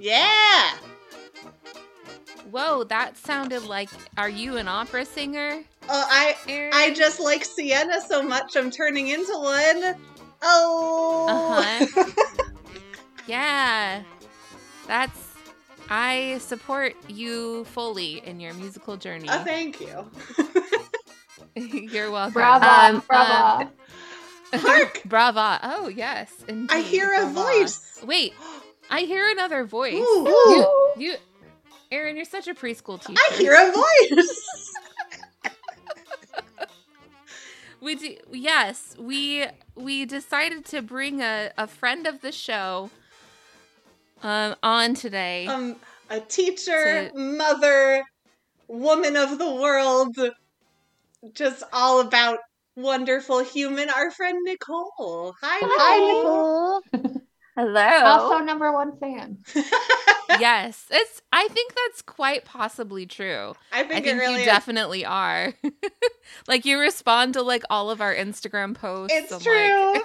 Yeah. Whoa, that sounded like. Are you an opera singer? Oh, I Erin? I just like Siena so much. I'm turning into one. Oh. Uh-huh. Yeah. That's. I support you fully in your musical journey. oh, thank you. You're welcome. Brava, Um, brava. um, Hark! brava. Oh, yes. Indeed. I hear a brava. voice. Wait, I hear another voice. Ooh. You, you, Aaron, you're such a preschool teacher. I hear a voice. We do, yes, we we decided to bring a, a friend of the show um on today. um, a teacher, To- mother, woman of the world, just all about wonderful human. Our friend Nicole. Hi, Nicole. Hi, Nicole. Hello. Also, number one fan. yes, it's. I think that's quite possibly true. I think, I think it really you is. definitely are. like you respond to like all of our Instagram posts. It's I'm true. like-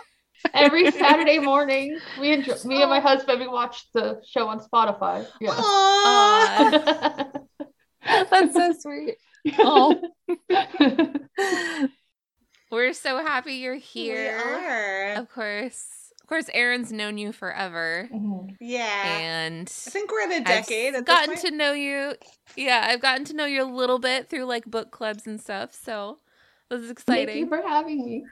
Every Saturday morning, we enjoy, me and my husband we watch the show on Spotify. Yeah. Aw. That's so sweet. Oh. We're so happy you're We here. are. Of course, of course. Aaron's known you forever, Mhm. Yeah. and I think we're at a I've decade. at this gotten point. to know you. Yeah, I've gotten to know you a little bit through like book clubs and stuff. So this is exciting. Thank you for having me.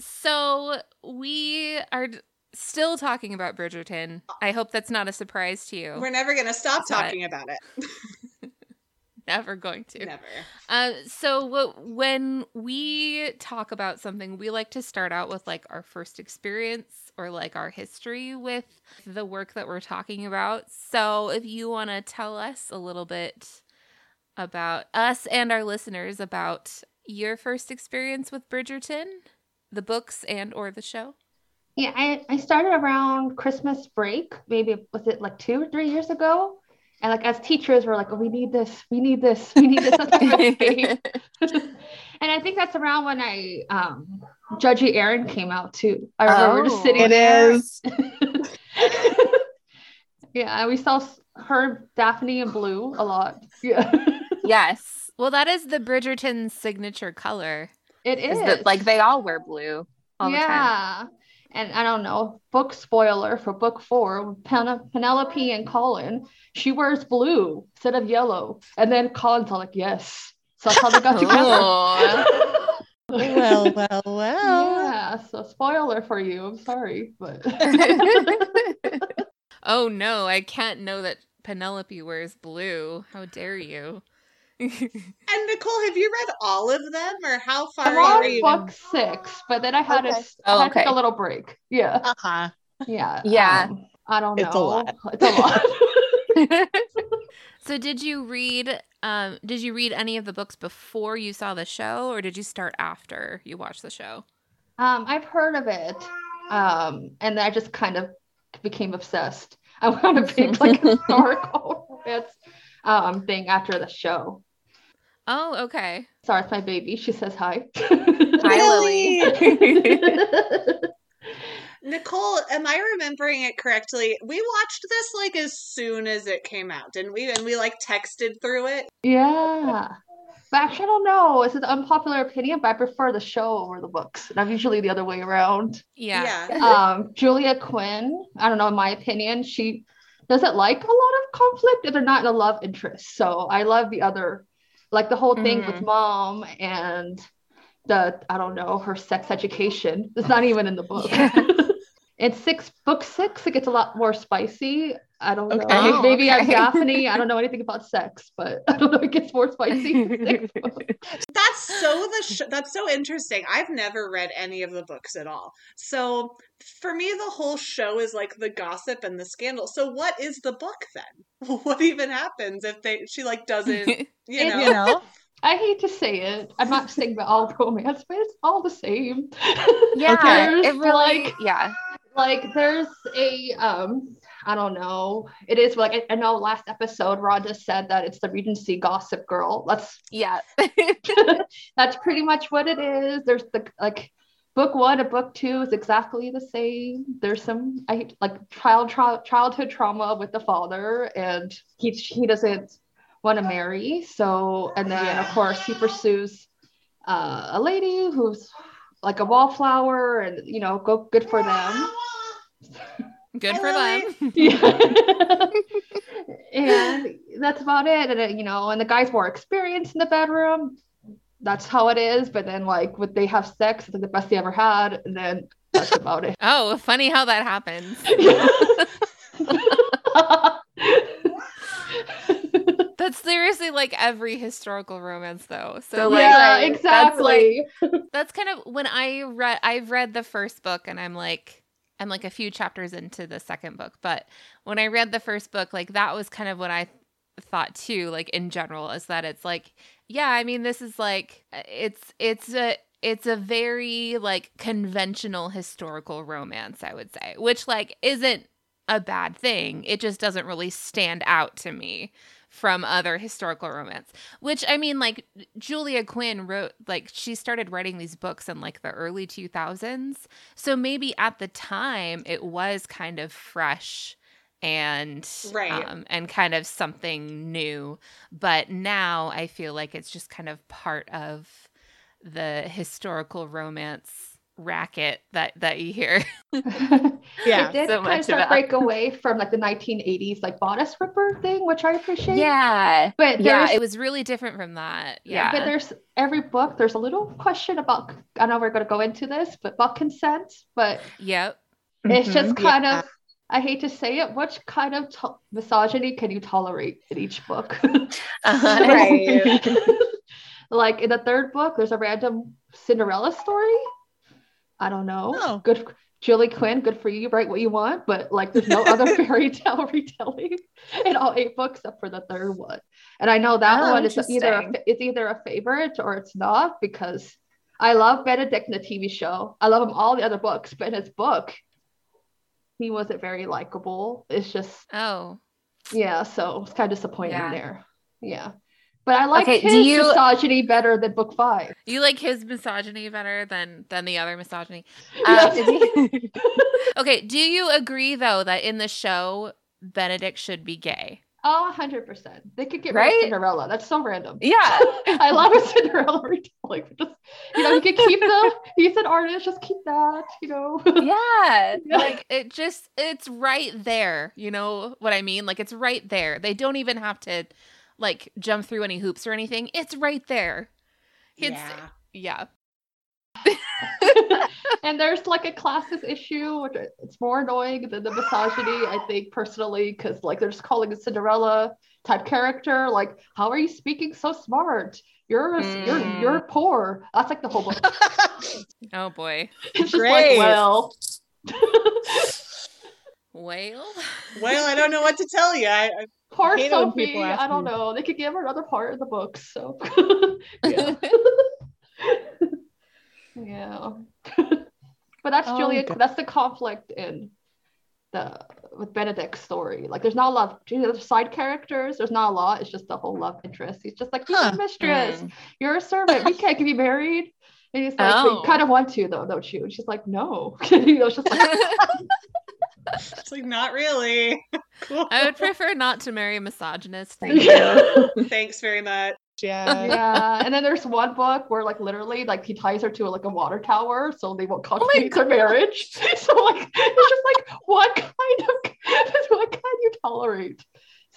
So we are still talking about Bridgerton. I hope that's not a surprise to you. We're never gonna stop It's not. talking about it. never going to. Never. Uh, so wh- when we talk about something, we like to start out with like our first experience or like our history with the work that we're talking about. So if you want to tell us a little bit about us and our listeners about your first experience with Bridgerton, the books and or the show. Yeah, I, I started around Christmas break, maybe was it like two or three years ago? And like as teachers, we're like, oh, we need this, we need this, we need this on Christmas Day. and I think that's around when I um Judgy Aaron came out too. I remember just Oh, sitting it there. is. yeah, we saw her Daphne and Blue a lot. Yeah. yes. Well, that is the Bridgerton signature color. It Is is. that like they all wear blue all the time? Yeah. And I don't know, book spoiler for book four, Pen- Penelope and Colin, she wears blue instead of yellow. And then Colin's all like, yes. So that's how they got together. Oh. well, well, well. Yeah, so spoiler for you. I'm sorry, but Oh no, I can't know that Penelope wears blue. How dare you? And Nicole, have you read all of them, or how far I'm are on you? book six, but then I had Okay. to I had Okay. a little break. Yeah, Uh huh. yeah, Yeah. um, I don't know. It's a lot. It's a lot. so did you read um did you read any of the books before you saw the show or did you start after you watched the show? Um, I've heard of it, um, and I just kind of became obsessed. I went to be big like historical romance um thing after the show. Oh, okay. Sorry, it's my baby. She says hi. Hi, Lily. Nicole, am I remembering it correctly? We watched this like as soon as it came out, didn't we? And we like texted through it. yeah. But actually, I don't know. It's an unpopular opinion, but I prefer the show over the books. And I'm usually the other way around. Yeah. um, Julia Quinn, I don't know, in my opinion, she doesn't like a lot of conflict and they're not in a love interest. So I love the other, like the whole thing with Mhm. mom and the, I don't know, her sex education. It's not even in the book. in six, book six, it gets a lot more spicy. I don't know. Okay. Oh, Maybe I'm okay. Daphne. I don't know anything about sex, but I don't know. If it gets more spicy. in six books. That's so the sh- that's so interesting. I've never read any of the books at all. So for me, the whole show is like the gossip and the scandal. So what is the book then? What even happens if they she like doesn't you know? You know? I hate to say it. I'm not saying that all romance, but it's all the same. Yeah, There's, it really. like yeah, like there's a um I don't know. It is like I, know last episode Rhonda said that it's the Regency Gossip Girl. That's yeah. that's pretty much what it is. There's the like book one and book two is exactly the same. There's some I like child tra- childhood trauma with the father, and he he doesn't want to marry. So and then of course he pursues uh, a lady who's like a wallflower, and you know, go good for them. Good Hi, for them. Yeah. and that's about it. And uh, you know, and the guy's more experienced in the bedroom. That's how it is. But then like when they have sex, it's like the best they ever had, and then that's about it. Oh, funny how that happens. That's seriously like every historical romance though. So, So, like yeah, like, exactly. that's kind of when I read I've read the first book and I'm like I'm like a few chapters into the second book, but when I read the first book, like that was kind of what I thought too, like in general, is that it's like, yeah, I mean, this is like uh, it's it's a it's a very like conventional historical romance, I would say, which like isn't a bad thing. It just doesn't really stand out to me from other historical romance. Which I mean, like Julia Quinn wrote, like she started writing these books in like the early 2000s. So maybe at the time it was kind of fresh and Right. um, and kind of something new. But now I feel like it's just kind of part of the historical romance racket that that you hear. Yeah, it did so kind much of start about- break away from like the 1980s like bodice ripper thing, which I appreciate. Yeah. But Yeah, it was really different from that. Yeah. but there's every book there's a little question about I know we're going to go into this, but about consent, but Yep. it's just Mhm. kind Yeah. of I hate to say it, which kind of to- misogyny can you tolerate in each book? Uh-huh. Right. like in the third book, there's a random Cinderella story. I don't know. Oh. Good, Julia Quinn. Good for you. You write what you want, but like, there's no other fairy tale retelling in all eight books except for the third one. And I know that Oh, one is either a, it's either a favorite or it's not because I love Benedict in the TV show. I love him all the other books, but in his book, he wasn't very likable. It's just Oh. yeah, so it's kind of disappointing Yeah. there. Yeah. But I like Okay, do his you- misogyny better than book five. You like his misogyny better than than the other misogyny. Uh, Yes. Okay, do you agree though that in the show Benedict should be gay? Oh, 100%. They could get rid of Cinderella. That's so random. yeah. I love a Cinderella retelling. Just, you know, you could keep the, he's an artist, just keep that, you know. Yeah. Like it just it's right there. You know what I mean? Like it's right there. They don't even have to like jump through any hoops or anything. It's right there. It's yeah. yeah. and there's like a classes issue, which it's more annoying than the misogyny, I think, personally, because like they're just calling a Cinderella type character. Like, how are you speaking so smart? You're you're Mm. you're poor. That's like the whole book. Oh boy. It's just Great. like, well, Well, Well, I don't know what to tell you. I, I poor Sophie. I don't know. They could give her another part of the book. So, yeah. yeah. but that's Oh, Julia. God. That's the conflict in the with Benedict's story. Like, there's not a lot of you know, there's side characters. There's not a lot. It's just the whole love interest. He's just like, you're Huh. a mistress. Mm. You're a servant. We can't get you married. And he's like, Oh. you kind of want to though, don't you? And she's like, no. you know, just like, it's like not really. Cool. I would prefer not to marry a misogynist. Thank you. Thanks very much. Yeah. yeah. And then there's one book where like literally like he ties her to like a water tower so they won't oh my consummate their marriage. So like it's just like what kind of what can you tolerate?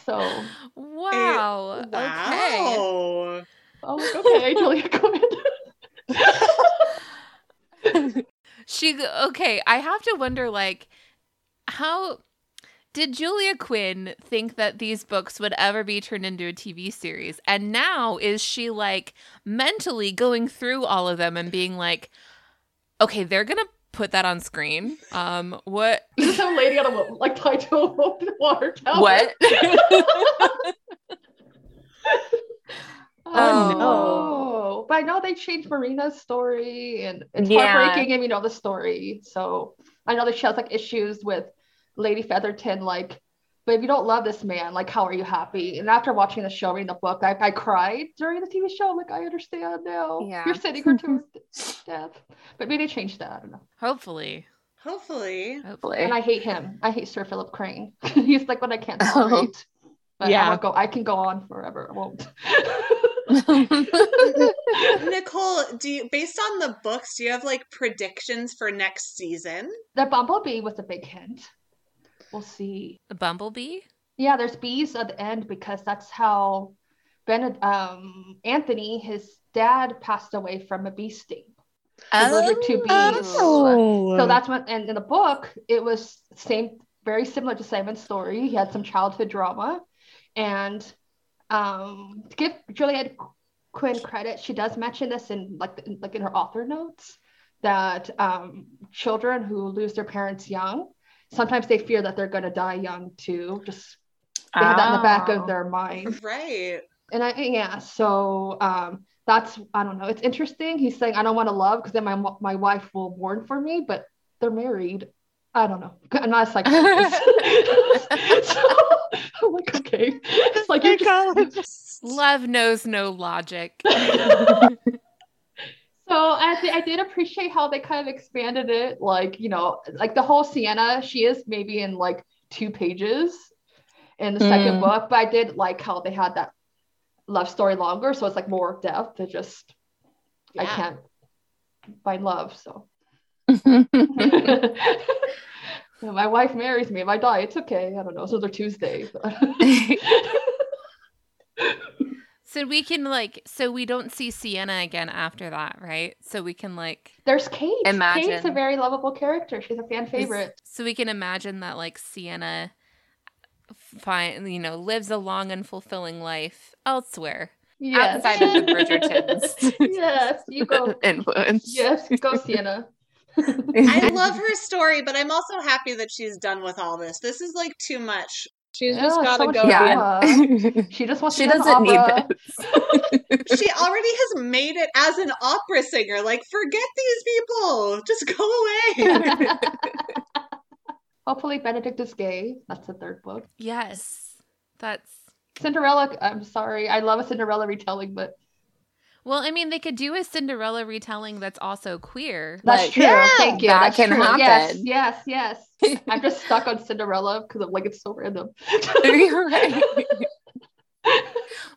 So Wow. Okay. Wow. oh like, okay, Julia, go ahead. She okay, I have to wonder like how did Julia Quinn think that these books would ever be turned into a TV series? And now is she like mentally going through all of them and being like, okay, they're going to put that on screen. Um what There's some lady on a wa- like tied to a water tower. What? Oh, Oh, no. But I know they changed Marina's story and it's Yeah. heartbreaking and you know the story. So I know that she has like issues with Lady Featherington like But if you don't love this man, like, how are you happy? And after watching the show, reading the book, I, I cried during the TV show. Like, I understand now. Yeah. You're sending her to death. But maybe they changed that. I don't know. Hopefully. Hopefully. Hopefully. And I hate him. I hate Sir Philip Crane. He's like what I can't Oh. tolerate. But Yeah. I go. I can go on forever. I won't. Nicole, do you based on the books, do you have like predictions for next season? the bumblebee was a big hint. We'll see. A bumblebee? Yeah, there's bees at the end because that's how Ben, um, Anthony, his dad, passed away from a bee sting. allergic to bees. Oh. So that's when, and in the book, it was same, very similar to Simon's story. He had some childhood drama, and um, to give Julia Quinn credit, she does mention this in like like in her author notes that um, children who lose their parents young, sometimes they fear that they're going to die young too. Just they have that in the back Oh. of their mind Right. and I yeah, so um, that's I don't know. It's interesting. He's saying I don't want to love because then my my wife will mourn for me, but they're married. I don't know. I'm not a psychologist. so, I'm like, okay. It's like you're just, Love knows no logic. So I, th- I did appreciate how they kind of expanded it. Like, you know, like the whole Siena, she is maybe in like two pages in the second Mm. book, but I did like how they had that love story longer. So it's like more depth. It just, I can't find love. So my wife marries me. If I die, it's okay. I don't know. So they're Tuesday. so we can like so we don't see Siena again after that, right? So we can like There's Kate. Kate's a very lovable character. She's a fan favorite. So we can imagine that like Siena uh, find you know lives a long and fulfilling life elsewhere. Yes. Outside of the Bridgertons. yes, you go. Influence. Yes, go Siena. I love her story, but I'm also happy that she's done with all this. This is like too much. She's Yeah, just gotta much go. Yeah. She just wants she to doesn't need this. She already has made it as an opera singer. Like, forget these people. Just go away. Hopefully, Benedict is gay. That's the third book. Yes. That's Cinderella. I'm sorry. I love a Cinderella retelling, but well, I mean they could do a Cinderella retelling that's also queer. that's Like, true. yeah, Thank you. that That's can true. Yes, happen. yes, yes. I'm just stuck on Cinderella because I'm like it's so random. Right.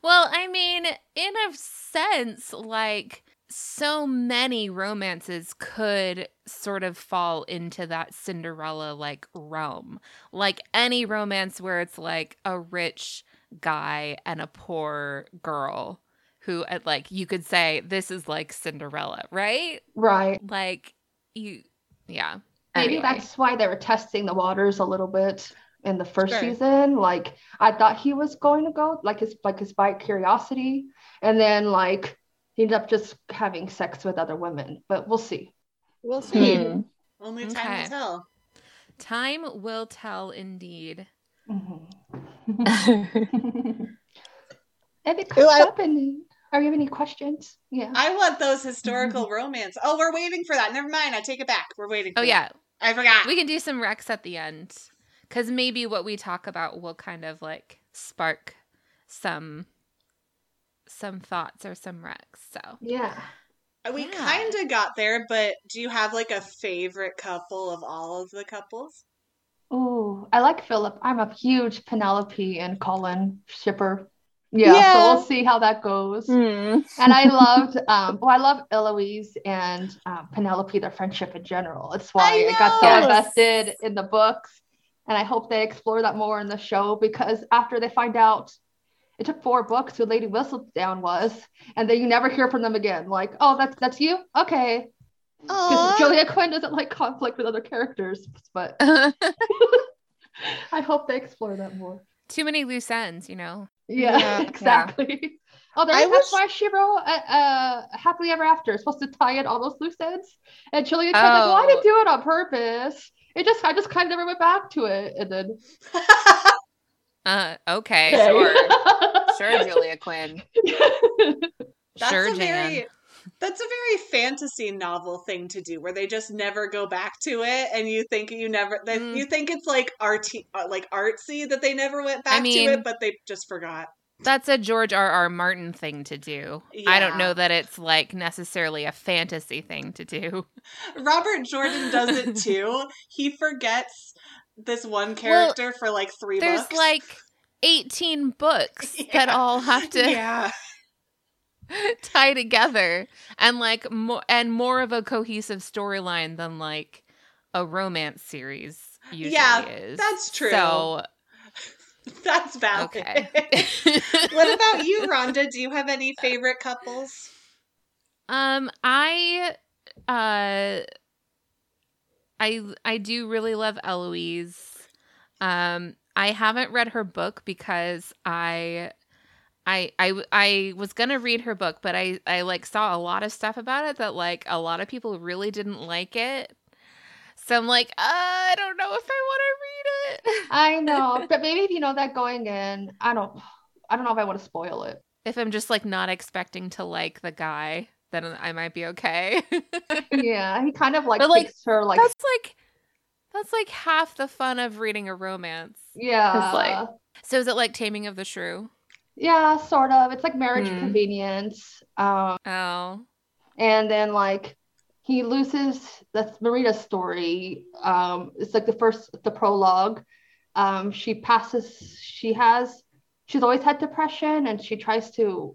Well, I mean, in a sense, like so many romances could sort of fall into that Cinderella like realm. Like any romance where it's like a rich guy and a poor girl who at like you could say this is like Cinderella, right? right. Like you yeah. Maybe Anyway. that's why they were testing the waters a little bit in the first Sure. season. Like I thought he was going to go, like his like his by curiosity, and then like he ended up just having sex with other women. But we'll see. We'll see. Hmm. Only time Okay. will tell. Time will tell indeed. If it Ooh, comes I- up and are you have any questions? Yeah. I want those historical mm-hmm. romance. Oh, we're waiting for that. Never mind. I take it back. We're waiting. Oh, for Oh that. yeah, I forgot. we can do some recs at the end because maybe what we talk about will kind of like spark some some thoughts or some recs so yeah. we Yeah. kind of got there, but do you have like a favorite couple of all of the couples? Oh, I like Philip. I'm a huge Penelope and Colin shipper. Yeah, Yeah. so we'll see how that goes. Hmm. And I loved, um, well, I love Eloise and um, Penelope, their friendship in general. It's why I, I got so know. invested in the books. And I hope they explore that more in the show because after they find out, it took four books who Lady Whistledown was, and then you never hear from them again. Like, oh, that's that's you, okay. Because Julia Quinn doesn't like conflict with other characters, but I hope they explore that more. too many loose ends you know Yeah, Yeah. exactly. Oh, there, I that's wish- why she wrote uh, uh, "Happily Ever After." It's supposed to tie in all those loose ends. And Julia Quinn like, "Well, I Oh. didn't do it on purpose. It just, I just kind of never went back to it." And then, uh okay Okay. Sure. Sure, Julia Quinn. That's sure a jan very That's a very fantasy novel thing to do, where they just never go back to it, and you think you never that Mm. you think it's like arty, uh, like artsy that they never went back mean- to it, but they just forgot. That's a George R. R. Martin thing to do. I don't know that it's like necessarily a fantasy thing to do. Robert Jordan does it too. he forgets this one character for like three There's books. like 18 books that all have to yeah, tie together and like more and more of a cohesive storyline than like a romance series usually Yeah, is. that's true. So that's valid. okay. what about you, Rhonda? Do you have any favorite couples? Um, I, uh, I I do really love Eloise. Um, I haven't read her book because I. I, I I was gonna read her book, but I, I like saw a lot of stuff about it that like a lot of people really didn't like it. So I'm like, uh, I don't know if I want to read it. I know, but maybe if you know that going in, I don't, I don't know if I want to spoil it. If I'm just like not expecting to like the guy, then I might be okay. Yeah, he kind of like But, like, her like, that's like that's like half the fun of reading a romance. yeah, like- So is it like Taming of the Shrew? Yeah, sort of. It's like marriage Hmm. convenience. Um, Oh. and then like he loses that's Marina's story. Um, it's like the first the prologue. Um, she passes. She has. She's always had depression, and she tries to.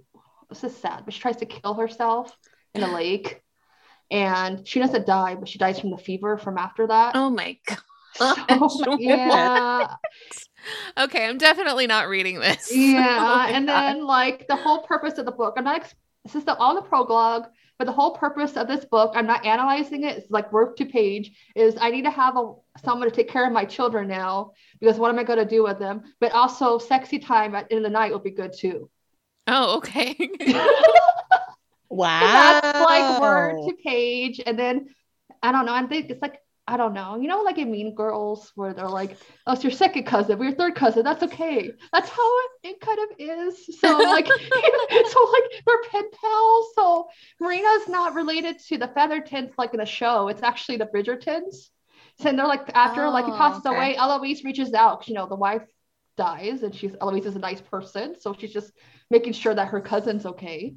This is sad, but she tries to kill herself in a lake, and she doesn't die, but she dies from the fever from after that. Oh my god. Oh so, yeah, Okay, I'm definitely not reading this. Oh yeah, Oh and God. then like the whole purpose of the book. I'm not. Ex- this is the all the prologue, but the whole purpose of this book. I'm not analyzing it. It's like word to page. Is I need to have a someone to take care of my children now because what am I going to do with them? But also, sexy time at in the night would be good too. Oh, okay. Wow. That's like word to page, and then I don't know. I think it's like I don't know. You know, like in Mean Girls, where they're like, "Oh, it's your second cousin, we're your third cousin. That's okay." That's how it, kind of is. So like, so like they're pen pals. So Marina's not related to the Featheringtons like in the show. It's actually the Bridgertons. So and they're like after like he Oh, passes okay. away, Eloise reaches out. You know, the wife dies, and she's Eloise is a nice person, so she's just making sure that her cousin's okay.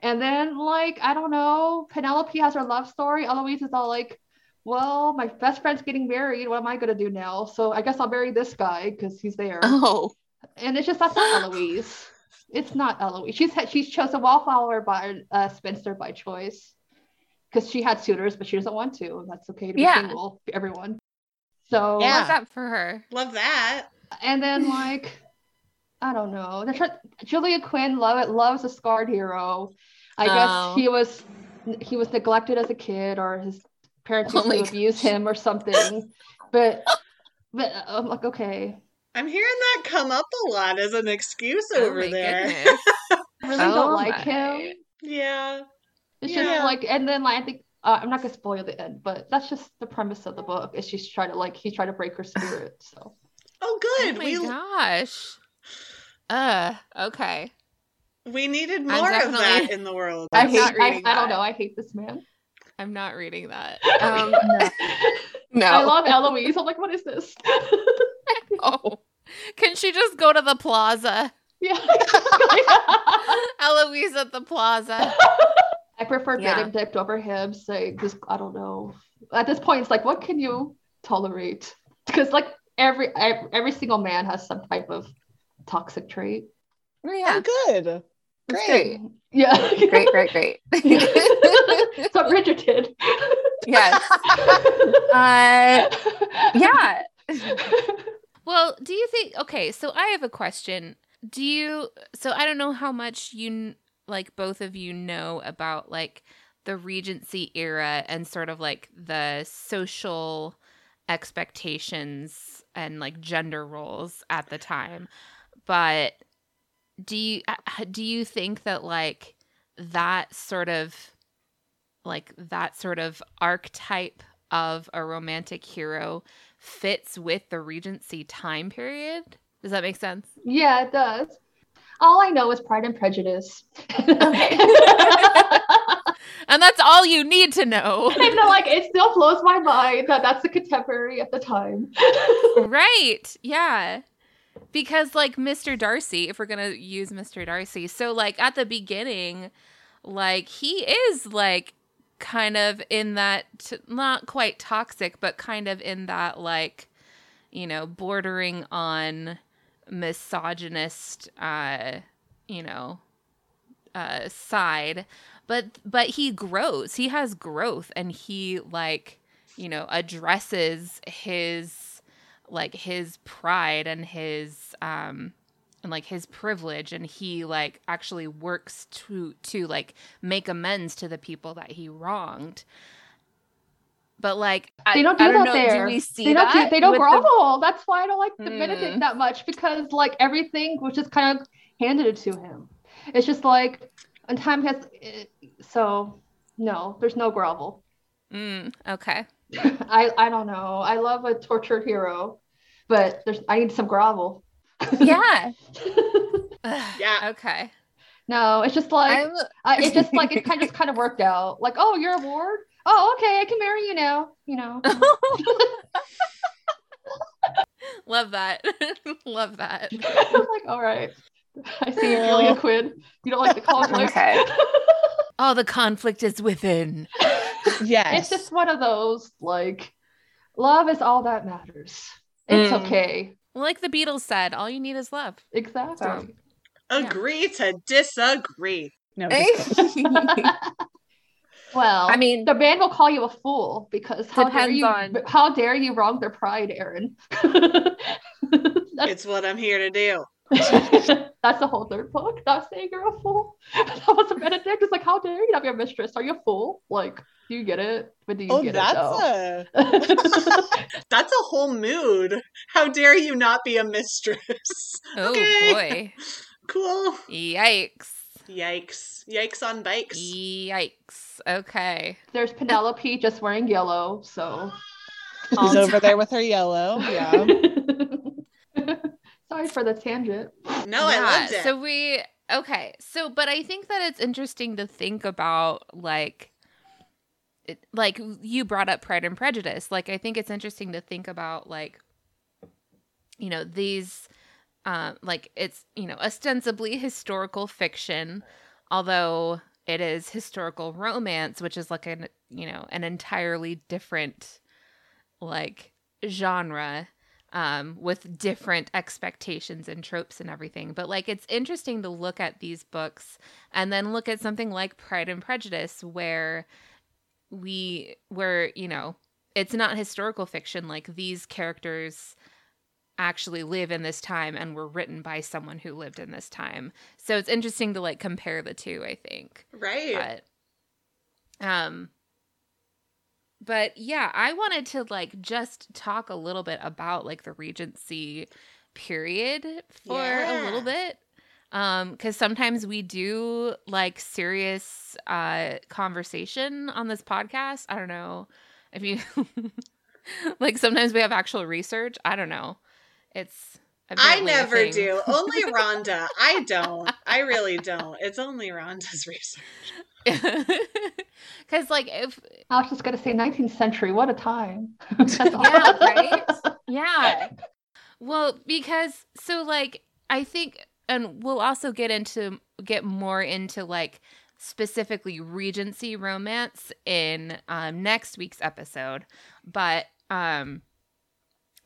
And then, like, I don't know, Penelope has her love story. Eloise is all like, well, my best friend's getting married. What am I going to do now? So I guess I'll marry this guy because he's there. Oh. And it's just, that's not Eloise. It's not Eloise. She's she's chosen a wallflower by uh, spinster by choice because she had suitors, but she doesn't want to. And that's okay to be Yeah. single, everyone. So, Yeah. What's up for her? Love that. and then, like, I don't know. They're Julia Quinn love it, loves a scarred hero. I Oh. guess he was he was neglected as a kid, or his parents Oh used my to abuse him or something. But but I'm like, okay, I'm hearing that come up a lot as an excuse Oh over there. I really Oh don't like him. Yeah. It's Yeah. just like, and then like I think uh, I'm not gonna spoil the end, but that's just the premise of the book. Is she's trying to like he's trying to break her spirit. So Oh, Oh good. my we gosh. Uh, okay. we needed I'm more of that in the world. I I'm hate. not I, I don't know. I hate this man. I'm not reading that. Um, no. I love Eloise. I'm like, what is this? Oh. Can she just go to the plaza? yeah. Eloise at the plaza. I prefer Yeah. Benedict over him. So just I don't know. At this point, it's like, what can you tolerate? Because like every every single man has some type of toxic trait. Oh, yeah. Oh, good. That's Great. great. Yeah. Great, great, great. That's what Richard did. yes. Uh, yeah. Well, do you think okay, so I have a question. Do you so I don't know how much you like both of you know about like the regency era and sort of like the social expectations and like gender roles at the time. But do you uh, do you think that like that sort of like that sort of archetype of a romantic hero fits with the Regency time period. Does that make sense? yeah, it does. All I know is Pride and Prejudice. And that's all you need to know. And uh, like it still blows my mind that that's the contemporary at the time. right. Yeah. Because like Mr. Darcy, if we're to use Mr. Darcy, so like at the beginning, like he is like kind of in that t- not quite toxic, but kind of in that like you know, bordering on misogynist uh you know uh side but but he grows he has growth and he like you know addresses his like his pride and his um and like his privilege and he like actually works to to like make amends to the people that he wronged but like they don't I do don't that know, do there. we see they don't that do, they don't with the- grovel. That's why I don't like the Benedict Mm. that much because like everything was just kind of handed to him. It's just like and time has eh, so no, there's no grovel. mm, okay I I don't know. I love a tortured hero, but there's I need some grovel. Yeah. Yeah. okay no, it's just like I'm uh, I, it just like it kind of just kind of worked out. Like, oh, you're a ward. Oh, okay, I can marry you now. You know. love that love that I'm like, all right. I see you, Julia Quinn. You don't like the conflict. Okay. all the conflict is within Yes. it's just one of those like, love is all that matters. It's Mm. okay. like the beatles said all you need is love Exactly. So- Agree to disagree. no, well, I mean, the band will call you a fool because how dare you? on- How dare you wrong their pride, Aaron? It's what I'm here to do. that's the whole third book. Not saying you're a fool. That was a Benedict. It's like, how dare you not be a mistress? Are you a fool? Like, do you get it? But do you oh, get that's it a though? That's a whole mood. How dare you not be a mistress? oh Okay. boy Cool. yikes Yikes. Yikes on bikes. yikes okay There's Penelope just wearing yellow, so She's over there with her yellow. Yeah. Sorry for the tangent. No, I loved it. So we okay. So but I think that it's interesting to think about like it, like you brought up Pride and Prejudice. Like I think it's interesting to think about like you know these um like it's you know ostensibly historical fiction although it is historical romance which is like an you know an entirely different like genre um, with different expectations and tropes and everything. But like, it's interesting to look at these books and then look at something like Pride and Prejudice, where we, where, you know, it's not historical fiction. Like, these characters actually live in this time and were written by someone who lived in this time. So it's interesting to like compare the two, I think right. but um but yeah i wanted to like just talk a little bit about like the regency period for a little bit um because sometimes we do like serious uh conversation on this podcast i don't know if you like sometimes we have actual research i don't know it's I never do. Only Rhonda. I don't. I really don't. It's only Rhonda's research. because like if I was just gonna say 19th century. What a time. Yeah, right? Yeah. Well, because so like I think and we'll also get into get more into like specifically regency romance in um next week's episode, but um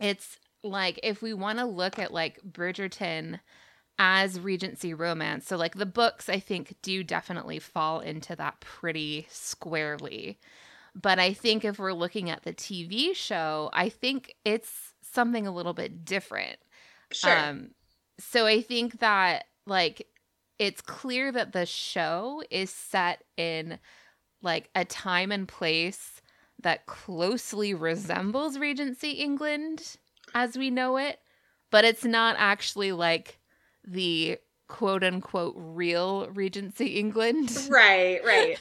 it's like if we want to look at like Bridgerton as regency romance. So like the books I think do definitely fall into that pretty squarely. But I think if we're looking at the TV show, I think it's something a little bit different. Sure. Um, so I think that like it's clear that the show is set in like a time and place that closely resembles Regency England as we know it, but it's not actually like the quote unquote real Regency England. right, right.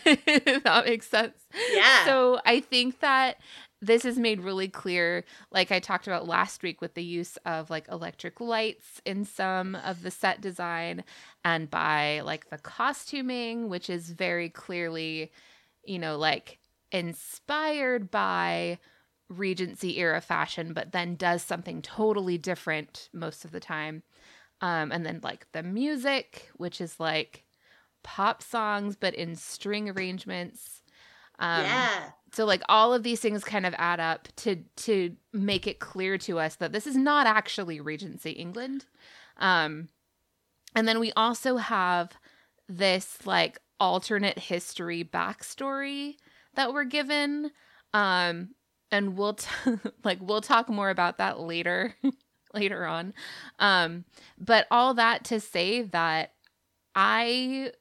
That makes sense. Yeah. So I think that this is made really clear, like I talked about last week, with the use of like electric lights in some of the set design and by like the costuming, which is very clearly, you know, like inspired by Regency era fashion, but then does something totally different most of the time. Um, and then like the music, which is like pop songs but in string arrangements. Um, yeah. So like all of these things kind of add up to to make it clear to us that this is not actually Regency England. Um, and then we also have this like alternate history backstory that we're given. Um, and we'll t- like we'll talk more about that later later on. Um, but all that to say that I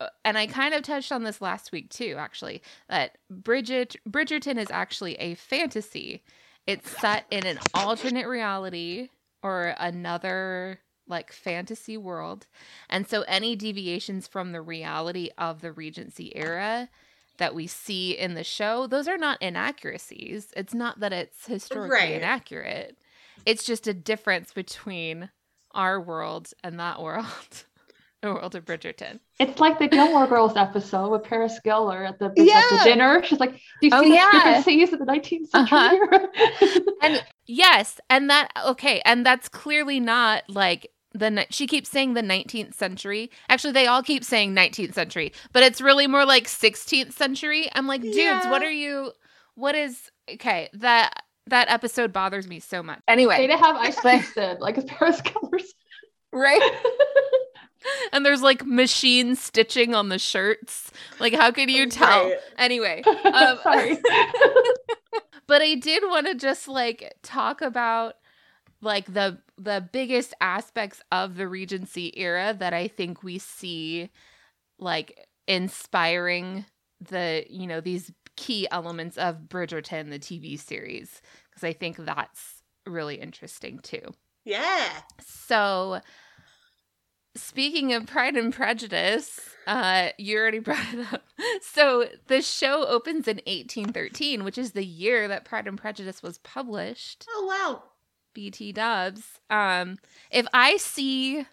uh, and I kind of touched on this last week too, actually, that Bridget Bridgerton is actually a fantasy. It's set in an alternate reality or another like fantasy world. And so any deviations from the reality of the Regency era that we see in the show, those are not inaccuracies. It's not that it's historically Right. inaccurate. It's just a difference between our world and that world. the world of Bridgerton. It's like the Gilmore Girls episode with Paris Geller at the, at the dinner. She's like, "Do you Oh, see yeah. the discrepancies of the 19th century?" And yes, and that okay, and that's clearly not like the she keeps saying the 19th century. Actually, they all keep saying 19th century, but it's really more like 16th century. I'm like, dudes, Yeah. what are you what is okay, that that episode bothers me so much. Anyway, didn't have ice instead, like it's Paris Geller. right? And there's like machine stitching on the shirts. Like how can you tell? Right. Anyway, um, Sorry. but I did want to just like talk about like the the biggest aspects of the Regency era that I think we see like inspiring the you know these key elements of Bridgerton the TV series because I think that's really interesting too. Yeah. So, speaking of Pride and Prejudice, uh, you already brought it up. So, the show opens in 1813, which is the year that Pride and Prejudice was published. Oh wow. BT dubs. Um, if I see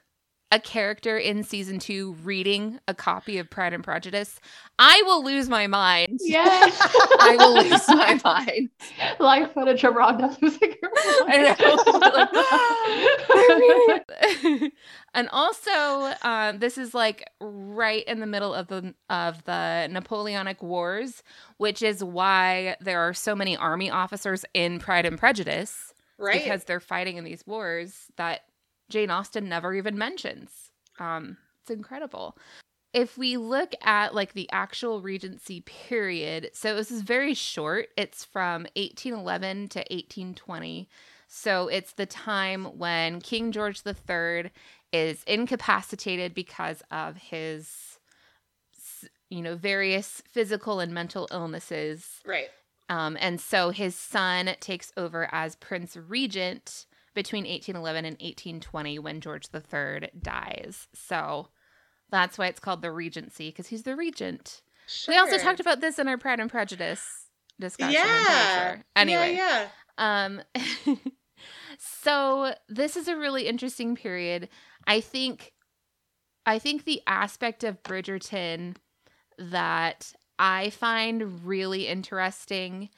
a character in season two reading a copy of Pride and Prejudice, I will lose my mind. yes. I will lose my mind. Live footage of Rhonda losing her I and also, um, this is like right in the middle of the of the Napoleonic Wars, which is why there are so many army officers in Pride and Prejudice Right. because they're fighting in these wars that Jane Austen never even mentions. Um, it's incredible. If we look at like the actual Regency period, so this is very short. It's from 1811 to 1820. So it's the time when King George III is incapacitated because of his, you know, various physical and mental illnesses. right. Um, and so his son takes over as Prince Regent between 1811 and 1820 when George III dies. So that's why it's called the Regency because he's the regent. We also talked about this in our Pride and Prejudice discussion. Yeah. sure. Anyway, Yeah, yeah. um, so this is a really interesting period. I think, I think the aspect of Bridgerton that I find really interesting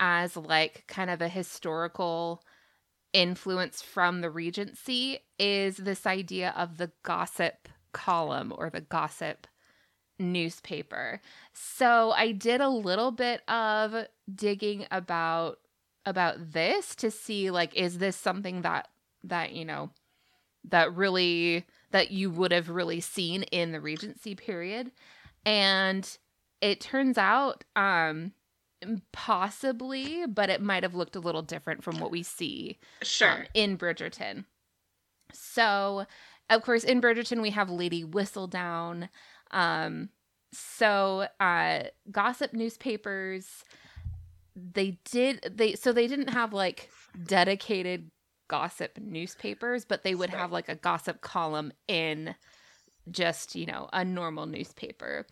as like kind of a historical influence from the Regency is this idea of the gossip column or the gossip newspaper. So I did a little bit of digging about about this to see like is this something that that you know that really that you would have really seen in the regency period and it turns out um possibly but it might have looked a little different from what we see Sure. um, in Bridgerton. So, of course, in Bridgerton we have Lady Whistledown. Um, so, uh, gossip newspapers. They did they so they didn't have like dedicated gossip newspapers, but they would have like a gossip column in just you know a normal newspaper.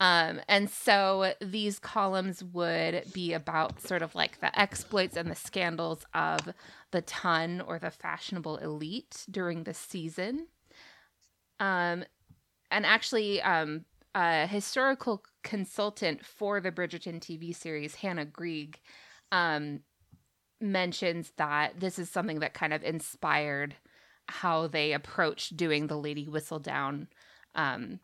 Um, and so these columns would be about sort of like the exploits and the scandals of the ton or the fashionable elite during the season. Um, and actually, um, a historical consultant for the Bridgerton TV series, Hannah Greig, um, mentions that this is something that kind of inspired how they approached doing the Lady Whistledown um,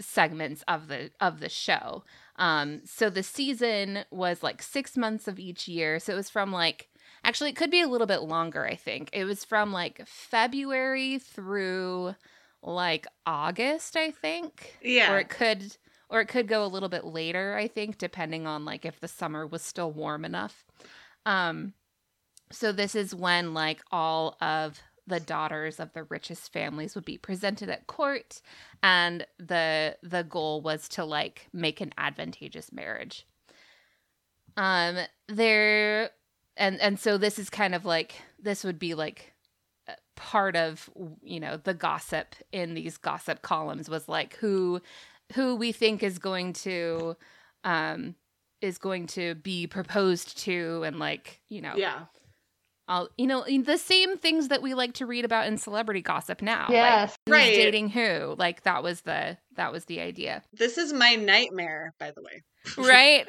segments of the of the show. Um, so the season was like six months of each year. So it was from like actually it could be a little bit longer. I think it was from like February through like August. I think. Yeah. Or it could or it could go a little bit later. I think depending on like if the summer was still warm enough. Um, so this is when like all of the daughters of the richest families would be presented at court and the the goal was to like make an advantageous marriage um there and and so this is kind of like this would be like part of you know the gossip in these gossip columns was like who who we think is going to um is going to be proposed to and like you know Yeah. I'll, you know, the same things that we like to read about in celebrity gossip now. Yes. who's Right. dating who? Like that was the that was the idea, This is my nightmare, by the way. right?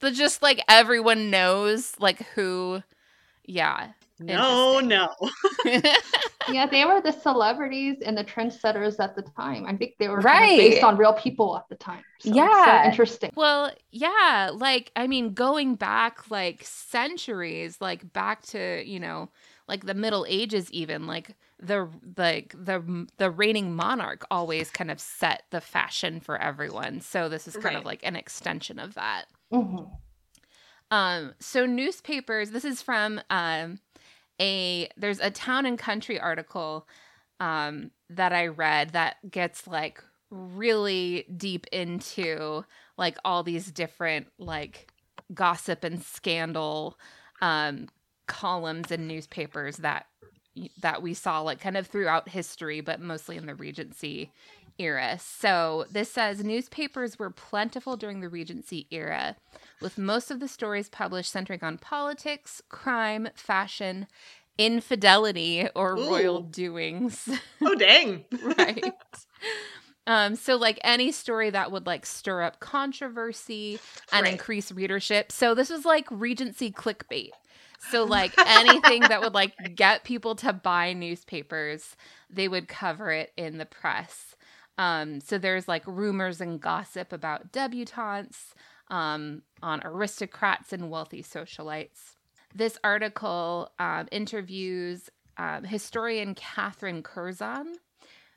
but just like everyone knows like who, yeah. No, no. Yeah, they were the celebrities and the trendsetters at the time. I think they were kind of based on real people at the time. So it's so Yeah. interesting. Well, yeah, like I mean, going back like centuries, like back to you know, like the Middle Ages, even like the like the the reigning monarch always kind of set the fashion for everyone. So this is kind of like an extension of that. Mhm. Um, so newspapers. This is from um, a there's a town and country article um, that I read that gets like really deep into like all these different like gossip and scandal um, columns and newspapers that that we saw like kind of throughout history, but mostly in the Regency era. So this says newspapers were plentiful during the Regency era, with most of the stories published centering on politics, crime, fashion, infidelity, or royal doings. Oh, dang. right. Um, so like any story that would like stir up controversy and Right. increase readership. So this was like Regency clickbait. So like anything that would like get people to buy newspapers, they would cover it in the press. Um, so there's like rumors and gossip about debutantes, um, on aristocrats and wealthy socialites. This article um, interviews um, historian Catherine Curzon,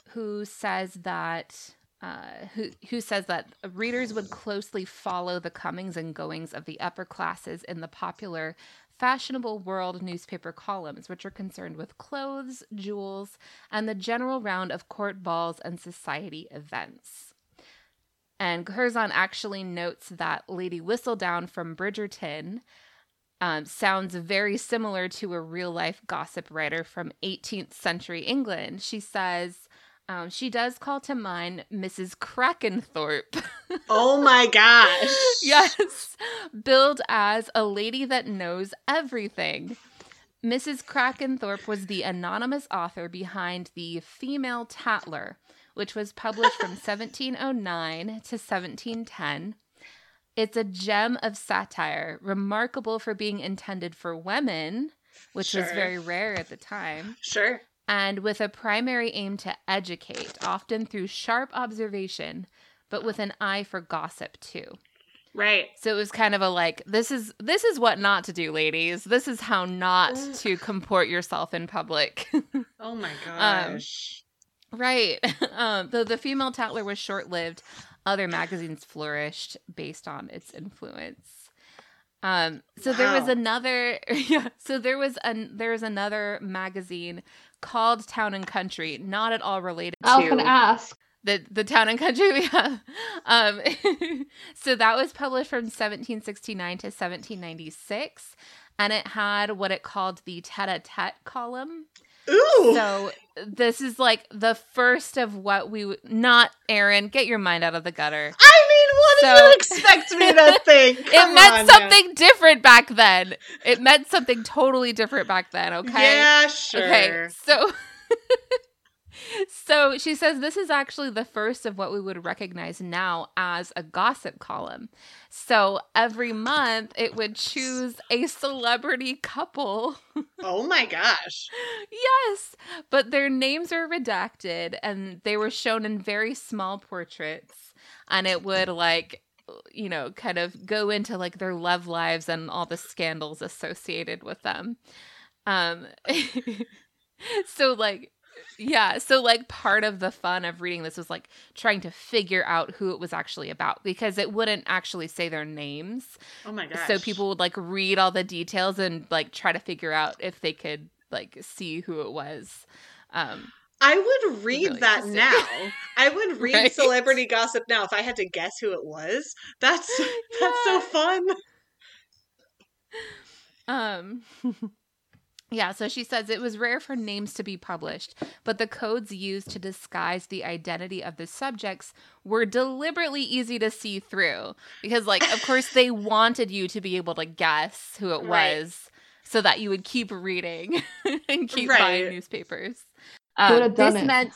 who says that uh, who who says that readers would closely follow the comings and goings of the upper classes in the popular fashionable world newspaper columns, which are concerned with clothes, jewels, and the general round of court balls and society events. And Curzon actually notes that Lady Whistledown from Bridgerton um, sounds very similar to a real life gossip writer from 18th century England. She says um, she does call to mind Mrs. Crackenthorpe. Oh my gosh. yes, billed as a lady that knows everything. Mrs. Crackenthorpe was the anonymous author behind the Female Tatler, which was published from 1709 to 1710. It's a gem of satire, remarkable for being intended for women, which was very rare at the time, Sure. And with a primary aim to educate, often through sharp observation, but with an eye for gossip too. Right. So it was kind of a like this is this is what not to do, ladies. This is how not to comport yourself in public. Oh my Um, gosh. right. Um, though the female Tatler was short lived, other magazines flourished based on its influence. Um, so there was another yeah, so there was an there was another magazine called Town and Country, not at all related I was to going to ask. the the town and country we have. Um, so that was published from 1769 to 1796, and it had what it called the tete-a-tete column. Ooh. So this is like the first of what we would not. Erin, get your mind out of the gutter. I mean, what do So- you expect me to think? it meant on, something different back then. It meant something totally different back then. Okay. Yeah, sure. Okay, so so she says this is actually the first of what we would recognize now as a gossip column. So every month it would choose a celebrity couple. Oh my gosh. yes, but their names are redacted and they were shown in very small portraits. And it would like you know, kind of go into like their love lives and all the scandals associated with them. Um so like yeah, so like part of the fun of reading this was like trying to figure out who it was actually about because it wouldn't actually say their names. Oh my gosh. So people would like read all the details and like try to figure out if they could like see who it was. Um I would read really that now. I would read Right? celebrity gossip now if I had to guess who it was. That's that's so fun. Um Yeah, so she says it was rare for names to be published, but the codes used to disguise the identity of the subjects were deliberately easy to see through because like of course they wanted you to be able to guess who it Right. was so that you would keep reading and keep Right. buying newspapers. Um, this it? meant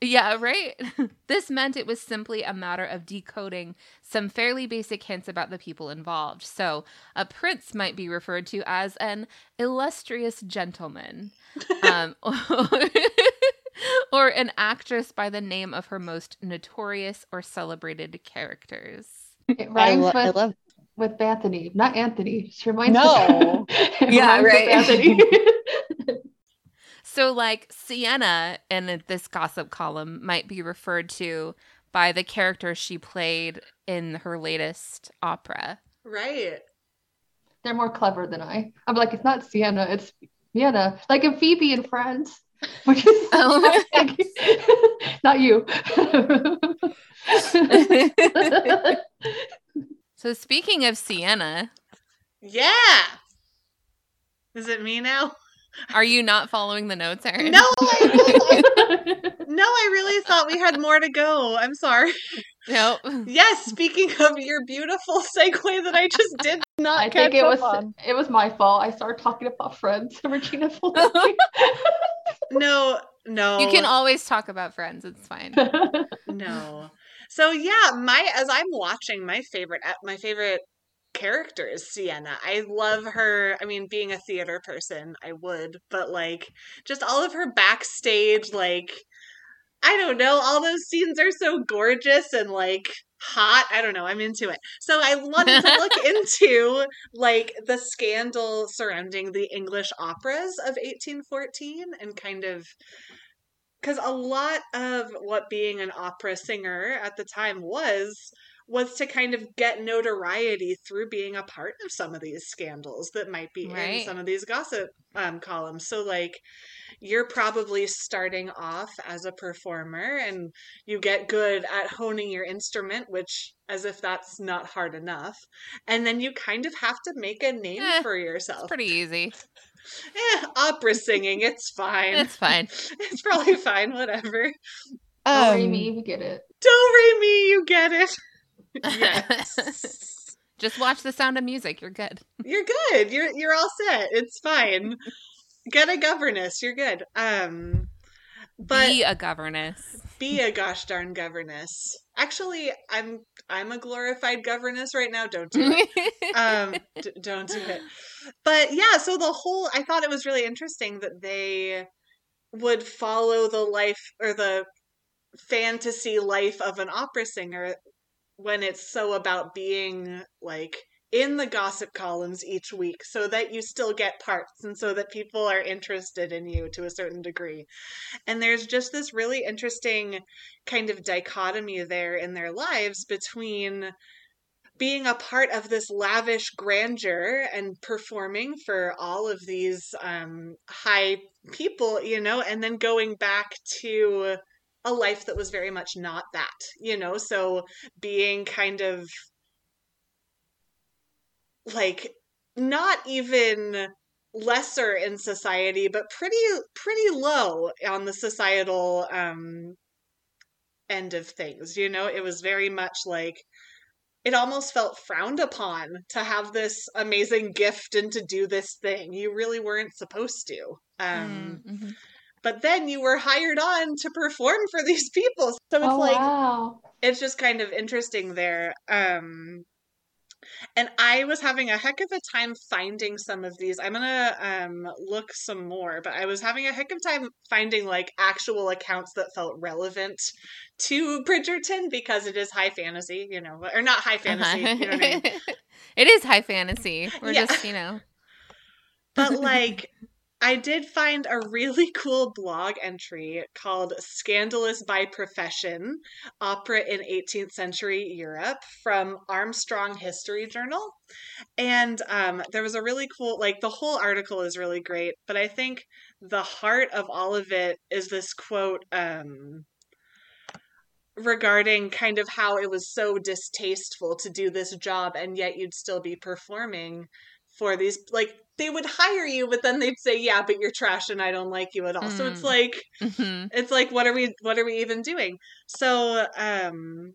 yeah, right. this meant it was simply a matter of decoding some fairly basic hints about the people involved. So, a prince might be referred to as an illustrious gentleman, um, or an actress by the name of her most notorious or celebrated characters. It I, rhymes lo- I with, love with Anthony, not Anthony. She reminds No. me. It Yeah, rhymes with right. Anthony. So, like Siena in this gossip column might be referred to by the character she played in her latest opera. Right. They're more clever than I. I'm like, it's not Siena, it's Vienna. Like in Phoebe and Friends. Which is Oh. not you. So, speaking of Siena, Yeah. Is it me now? Are you not following the notes, Erin? No, I, no, I really thought we had more to go. I'm sorry. No. Yes, speaking of your beautiful segue that I just did. not I think catch it up was on. it was my fault. I started talking about Friends. Regina Felici. No, no. You can always talk about friends. It's fine. No. So yeah, my as I'm watching my favorite my favorite character is Siena. I love her. I mean, being a theater person, I would, but like just all of her backstage like I don't know, all those scenes are so gorgeous and like hot. I don't know, I'm into it. So I wanted to look into like the scandal surrounding the English operas of 1814 and kind of because a lot of what being an opera singer at the time was was to kind of get notoriety through being a part of some of these scandals that might be in some of these gossip um, columns. So, like, you're probably starting off as a performer and you get good at honing your instrument, which, as if that's not hard enough. And then you kind of have to make a name Eh, for It's yourself. pretty easy. Eh, opera singing, it's fine. It's fine. it's probably fine, whatever. Don't worry Um, me, we get it. Don't re me, you get it. Yes. Just watch the sound of music. You're good. you're good. You're you're all set. It's fine. Get a governess. You're good. Um but Be a governess. be a gosh darn governess. Actually, I'm I'm a glorified governess right now. Don't do it. um d- don't do it. But yeah, so the whole I thought it was really interesting that they would follow the life or the fantasy life of an opera singer when it's so about being like in the gossip columns each week so that you still get parts and so that people are interested in you to a certain degree. And there's just this really interesting kind of dichotomy there in their lives between being a part of this lavish grandeur and performing for all of these um, high people, you know, and then going back to a life that was very much not that, you know, so being kind of like not even lesser in society but pretty pretty low on the societal um end of things you know? It was very much like it almost felt frowned upon to have this amazing gift and to do this thing. You really weren't supposed to. Um Mm, mhm. But then you were hired on to perform for these people. So it's oh like wow. it's just kind of interesting there. Um and I was having a heck of a time finding some of these. I'm gonna um look some more, but I was having a heck of time finding like actual accounts that felt relevant to Bridgerton because it is high fantasy, you know, or not high fantasy, Uh-huh. you know what I mean? it is high fantasy. We're Yeah. just, you know. But like I did find a really cool blog entry called Scandalous by Profession Opera in 18th Century Europe from Armstrong History Journal. And um, there was a really cool, like, the whole article is really great, but I think the heart of all of it is this quote um, regarding kind of how it was so distasteful to do this job and yet you'd still be performing for these like they would hire you but then they'd say yeah but you're trash and i don't like you at all so it's Mm. like Mhm. it's like what are we what are we even doing so um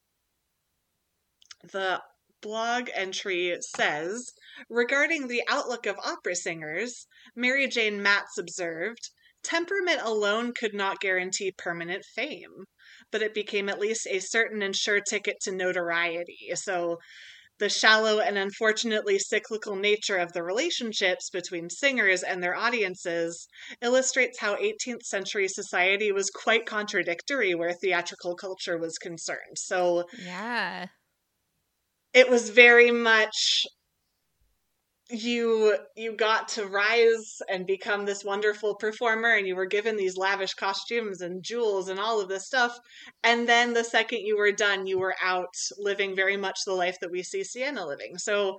the blog entry says regarding the outlook of opera singers mary jane matz observed temperament alone could not guarantee permanent fame but it became at least a certain and sure ticket to notoriety so the shallow and unfortunately cyclical nature of the relationships between singers and their audiences illustrates how 18th century society was quite contradictory where theatrical culture was concerned. So Yeah. it was very much you you got to rise and become this wonderful performer and you were given these lavish costumes and jewels and all of this stuff and then the second you were done you were out living very much the life that we see Siena living so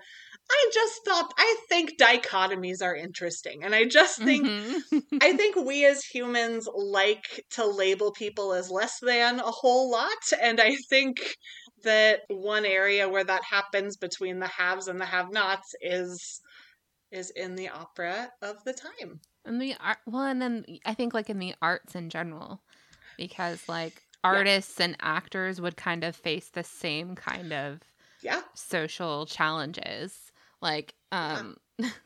I just thought I think dichotomies are interesting and I just think Mhm. I think we as humans like to label people as less than a whole lot. And I think that one area where that happens between the haves and the have nots is is in the opera of the time. And the art, well, and then I think like in the arts in general, because like artists and actors would kind of face the same kind of Yeah. social challenges, like um,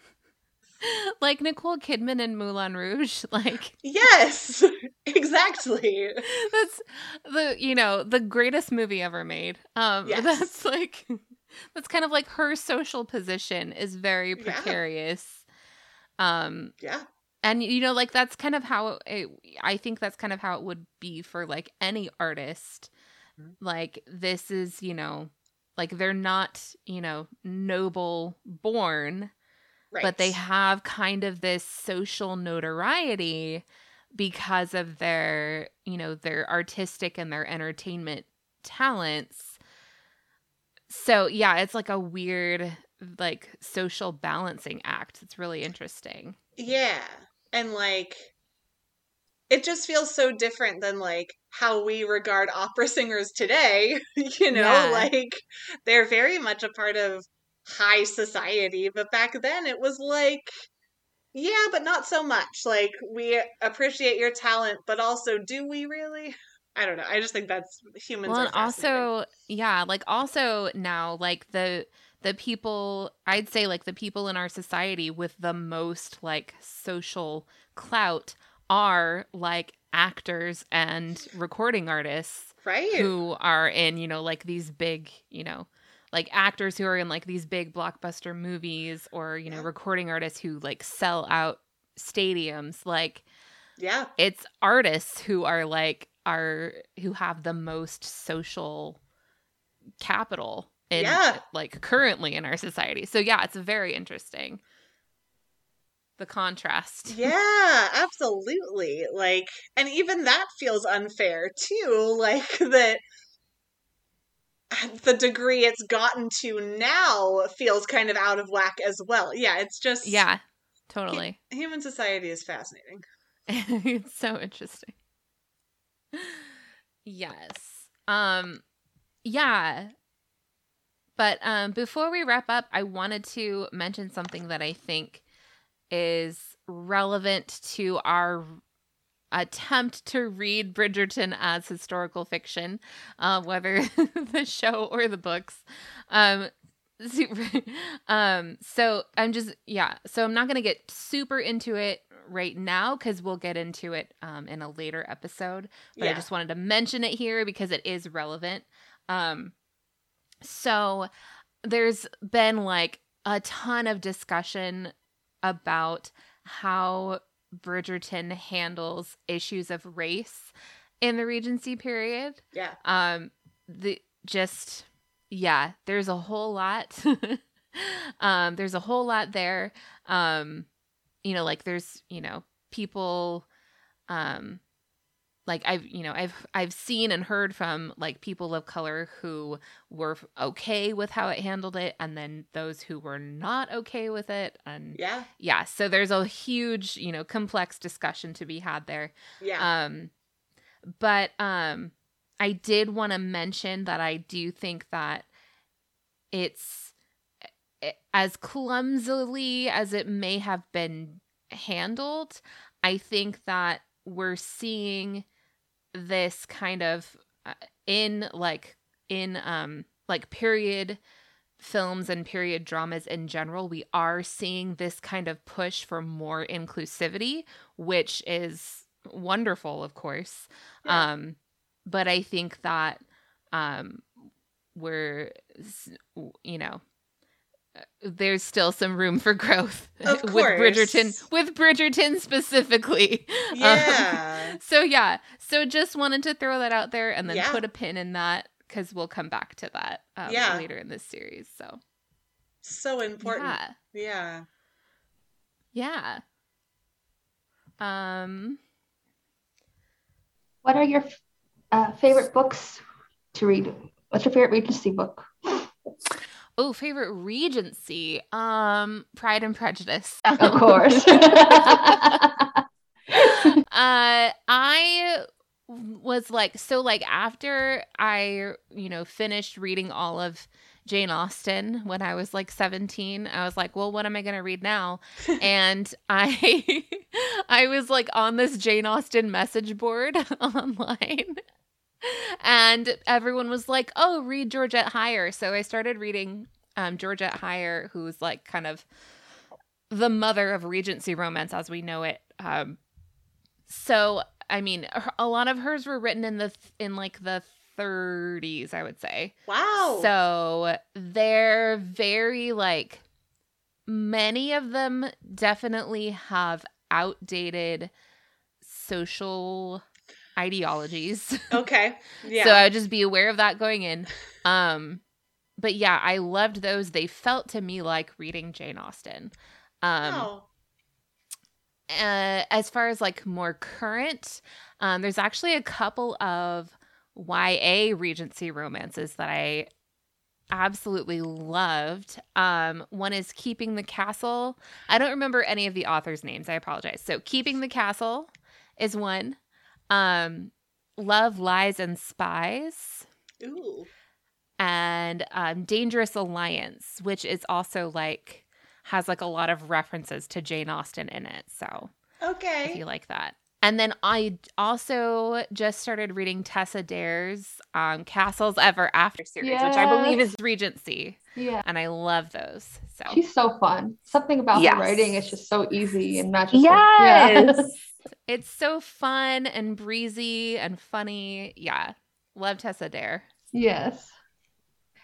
like Nicole Kidman in Moulin Rouge, like Yes. exactly. that's the you know the greatest movie ever made. Um, Yes. that's like that's kind of like her social position is very Yeah. precarious. Um, Yeah. and you know like that's kind of how it, i think that's kind of how it would be for like any artist Mhm. like this is you know like they're not you know noble born Right. but they have kind of this social notoriety because of their you know their artistic and their entertainment talents so yeah it's like a weird like social balancing act it's really interesting Yeah. And like it just feels so different than like how we regard opera singers today. you know, Yeah. like they're very much a part of high society, but back then it was like yeah, but not so much. Like we appreciate your talent, but also do we really? I don't know. I just think that's humans well are and also yeah like also now like the the people i'd say like the people in our society with the most like social clout are like actors and recording artists right? who are in you know like these big you know like actors who are in like these big blockbuster movies or you know Yeah. recording artists who like sell out stadiums like yeah. it's artists who are like are who have the most social capital in Yeah. like currently in our society. So yeah, it's very interesting. The contrast. Yeah, absolutely. Like, and even that feels unfair too. Like that the degree it's gotten to now feels kind of out of whack as well. Yeah, it's just Yeah, totally. Human society is fascinating. it's so interesting. Yes. Um yeah. But um before we wrap up, I wanted to mention something that I think is relevant to our attempt to read Bridgerton as historical fiction, uh, whether the show or the books. Um, super, um, so I'm just yeah. So I'm not gonna get super into it right now because we'll get into it um, in a later episode. But Yeah. I just wanted to mention it here because it is relevant. Um, so there's been like a ton of discussion about how Bridgerton handles issues of race in the Regency period. Yeah. Um, the just yeah, there's a whole lot. um, there's a whole lot there. Um, you know, like there's you know people, um, like I've you know I've I've seen and heard from like people of color who were okay with how it handled it, and then those who were not okay with it, and Yeah. yeah, so there's a huge you know complex discussion to be had there. Yeah. Um, but um, I did want to mention that I do think that it's as clumsily as it may have been handled. I think that we're seeing this kind of uh, in like in um like period films and period dramas in general we are seeing this kind of push for more inclusivity which is wonderful of course Yeah. um but i think that um we're you know there's still some room for growth Of with. Bridgerton with Bridgerton specifically. Um, Yeah. so yeah, so just wanted to throw that out there and then Yeah. put a pin in that because we'll come back to that um, Yeah. later in this series. So so important. yeah, Yeah. yeah. Um, What are your uh, favorite books to read? What's your favorite Regency book? Oh, favorite Regency. Um, Pride and Prejudice. Of course. uh i was like so like after i you know finished reading all of jane austen when i was like 17 i was like well what am i going to read now and i i was like on this jane austen message board online and everyone was like oh read georgette heyer. So i started reading um georgette heyer who's like kind of the mother of regency romance as we know it. Um so i mean a lot of hers were written in the in like the 30s i would say. Wow. so they're very like many of them definitely have outdated social ideologies okay. Yeah. so I would just be aware of that going in. Um, but yeah, I loved those. They felt to me like reading Jane Austen. Um, oh. uh, as far as like more current, um, there's actually a couple of YA Regency romances that I absolutely loved. Um, one is Keeping the Castle. I don't remember any of the authors' names. I apologize. So, Keeping the Castle is one. Um, Love, Lies, and Spies Ooh. and um, Dangerous Alliance, which is also like has like a lot of references to Jane Austen in it. So okay, if you like that. And then I also just started reading Tessa Dare's um, Castles Ever After series, which I believe is Regency, yeah. and I love those. So She's so fun. Something about Yes. her writing is just so easy and magical. Yes. Yeah. it's so fun and breezy and funny. Yeah, love Tessa Dare. yes.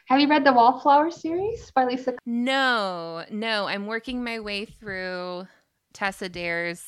Have you read the Wallflower series by Lisa? No, no, I'm working my way through Tessa Dare's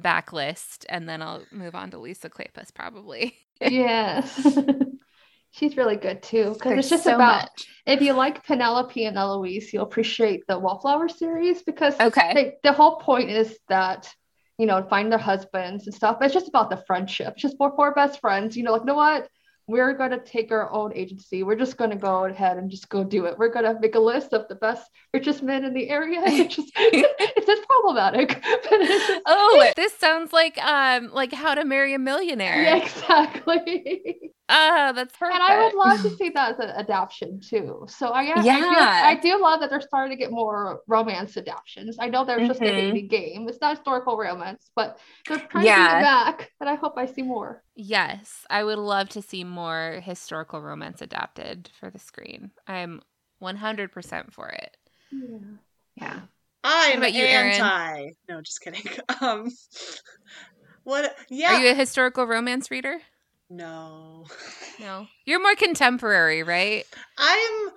backlist, and then I'll move on to Lisa Kleypas probably. yes. She's really good too. Because it's just so about much. if you like Penelope and Eloise, you'll appreciate the Wallflower series because Okay. they, the whole point is that you know find their husbands and stuff. But it's just about the friendship. It's just four four best friends. You know, like you know what? We're gonna take our own agency. We're just gonna go ahead and just go do it. We're gonna make a list of the best richest men in the area. It's just it's just problematic. It's just- Oh, this sounds like um like How to Marry a Millionaire. yeah, exactly. Oh, that's perfect. And I would love to see that as an adaptation too. So I, I, do, Yeah. I do love that they're starting to get more romance adaptations. I know there's just a Mhm. baby game. It's not historical romance, but they're trying Yeah. to bring it back. And I hope I see more. Yes, I would love to see more historical romance adapted for the screen. I'm 100% for it. Yeah. Yeah. I I'm about you, Erin? anti. No, just kidding. Um, what? Yeah. Are you a historical romance reader? No. No. You're more contemporary, right? I'm.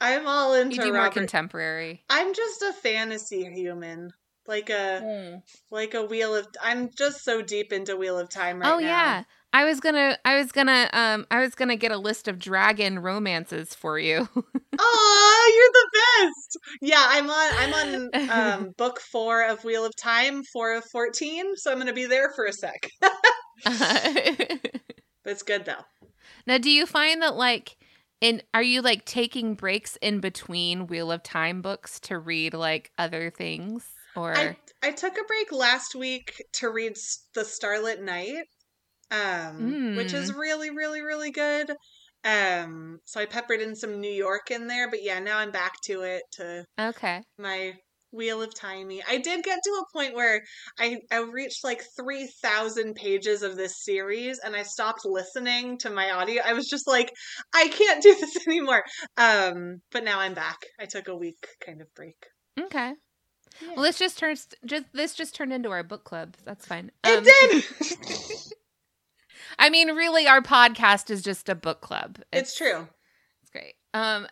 I'm all into You do more contemporary. I'm just a fantasy human, like a like a Wheel of. I'm just so deep into Wheel of Time right oh now. Oh yeah. I was gonna I was gonna um I was gonna get a list of dragon romances for you. Oh, you're the best. Yeah, I'm on. I'm on um, book four of Wheel of Time, four of fourteen. So I'm gonna be there for a sec. But it's good though. now do you find that like in are you like taking breaks in between Wheel of Time books to read like other things? Or I I took a break last week to read The Starlit Night, um, which is really really really good. Um, so I peppered in some New York in there, but yeah, now I'm back to it to Okay. my Wheel of Timey. I did get to a point where I I reached like three thousand pages of this series, and I stopped listening to my audio. I was just like, I can't do this anymore. Um, but now I'm back. I took a week kind of break. Okay. Yeah. Well, this just turns just this just turned into our book club. That's fine. It Um, did. I mean, really, our podcast is just a book club. it's true. It's great. Um.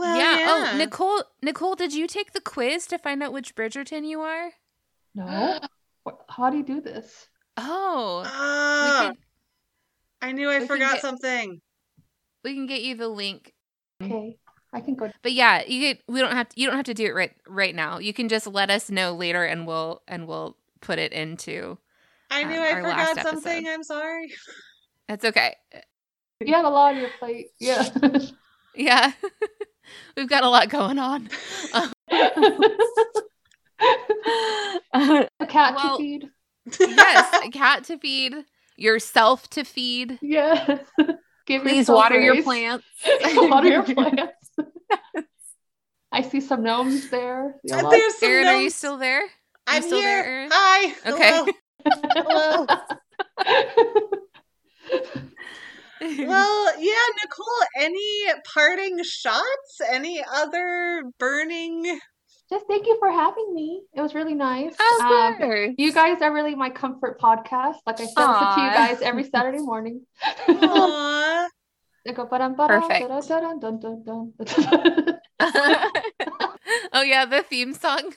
Well, yeah. yeah. Oh, Nicole. Nicole, did you take the quiz to find out which Bridgerton you are? No. How do you do this? Oh, we Ah, can I knew I forgot get- something. we can get you the link. Okay, I can go. But yeah, you could, we don't have to, you don't have to do it right right now. You can just let us know later, and we'll and we'll put it into. I Um, knew I forgot something. I'm sorry. That's okay. You have a lot on your plate. Yeah. Yeah, we've got a lot going on. a cat Well- to feed. yes, a cat to feed, yourself to feed. Yes. Give Please yourself water your plants. water your plants. I see some gnomes there. See a And lot- there's some Erin, are you still there? I'm still here. there, Erin? Hi. Okay. Hello. Well, yeah, Nicole, any parting shots? Any other burning? Just thank you for having me. It was really nice. Um, you guys are really my comfort podcast. Like I send it to you guys every Saturday morning. Aw. Go, "Ba-dum, ba-dum, Perfect. da-dum, dun, dun, dun, dun." oh yeah, the theme song.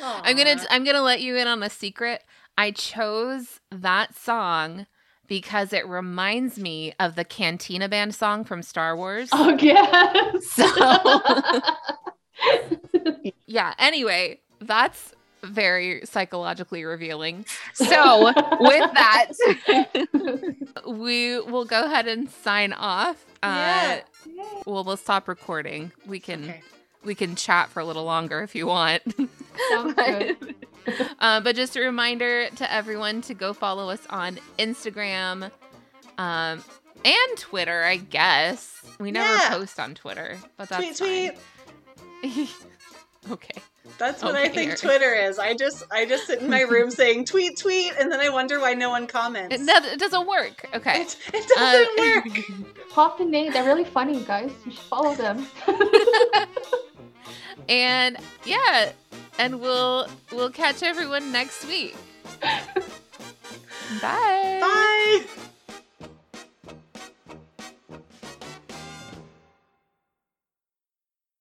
I'm gonna I'm gonna let you in on a secret. I chose that song because it reminds me of the Cantina Band song from Star Wars. oh yes. Yeah. Anyway, that's very psychologically revealing. so with that, We will go ahead and sign off. Yeah. Uh, well, we'll stop recording. We can Okay. we can chat for a little longer if you want. Sounds good. Uh, but just a reminder to everyone to go follow us on Instagram um, and Twitter, I guess. We never Yeah. post on Twitter, but that's tweet, tweet. fine. okay. That's what I think Erin. Twitter is. I just I just sit in my room saying tweet, tweet, and then I wonder why no one comments. It, that, it doesn't work. Okay. It, it doesn't Uh, work. Pop and Nate, they're really funny, guys. You should follow them. and yeah, and we'll we'll catch everyone next week. Bye. Bye.